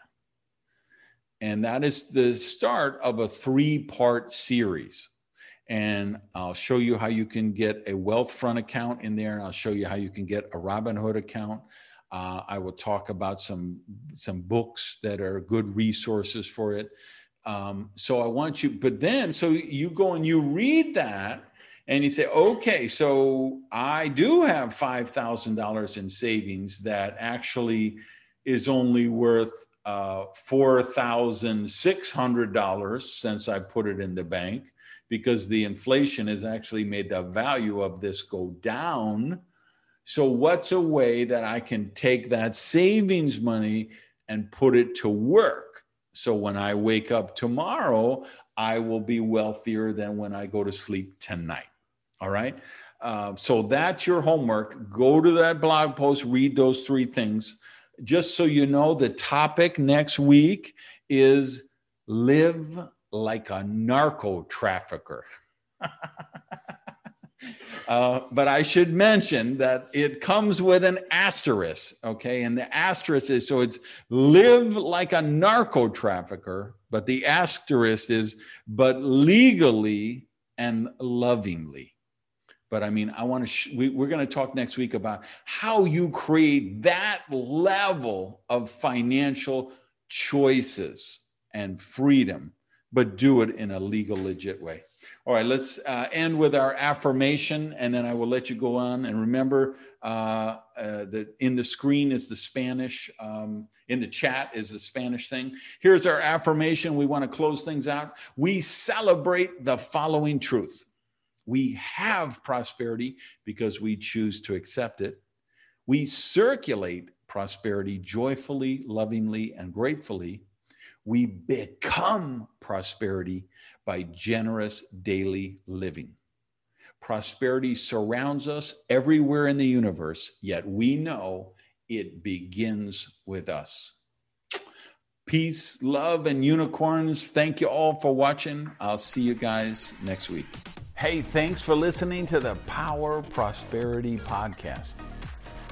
And that is the start of a three part series. And I'll show you how you can get a Wealthfront account in there. And I'll show you how you can get a Robinhood account. Uh, I will talk about some some books that are good resources for it. Um, so I want you, but then, so you go and you read that and you say, okay, so I do have $5,000 in savings that actually is only worth uh, $4,600 since I put it in the bank because the inflation has actually made the value of this go down. So, what's a way that I can take that savings money and put it to work? So when I wake up tomorrow, I will be wealthier than when I go to sleep tonight. All right. Uh, so that's your homework. Go to that blog post, read those three things. Just so you know, the topic next week is live like a narco trafficker. <laughs> Uh, but I should mention that it comes with an asterisk, okay? And the asterisk is so it's live like a narco trafficker, but the asterisk is but legally and lovingly. But I mean, I want to, sh- we, we're going to talk next week about how you create that level of financial choices and freedom, but do it in a legal, legit way. All right, let's uh, end with our affirmation, and then I will let you go on. And remember, uh, uh, that in the screen is the Spanish, um, in the chat is the Spanish thing. Here's our affirmation. We want to close things out. We celebrate the following truth we have prosperity because we choose to accept it. We circulate prosperity joyfully, lovingly, and gratefully. We become prosperity by generous daily living. Prosperity surrounds us everywhere in the universe, yet we know it begins with us. Peace, love, and unicorns. Thank you all for watching. I'll see you guys next week. Hey, thanks for listening to the Power Prosperity Podcast.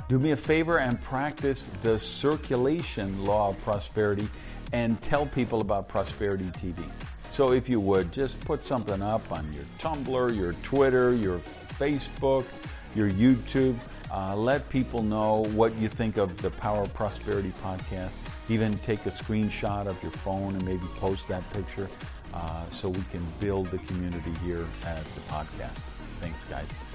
Do me a favor and practice the circulation law of prosperity and tell people about Prosperity TV. So if you would, just put something up on your Tumblr, your Twitter, your Facebook, your YouTube. Uh, let people know what you think of the Power Prosperity podcast. Even take a screenshot of your phone and maybe post that picture uh, so we can build the community here at the podcast. Thanks, guys.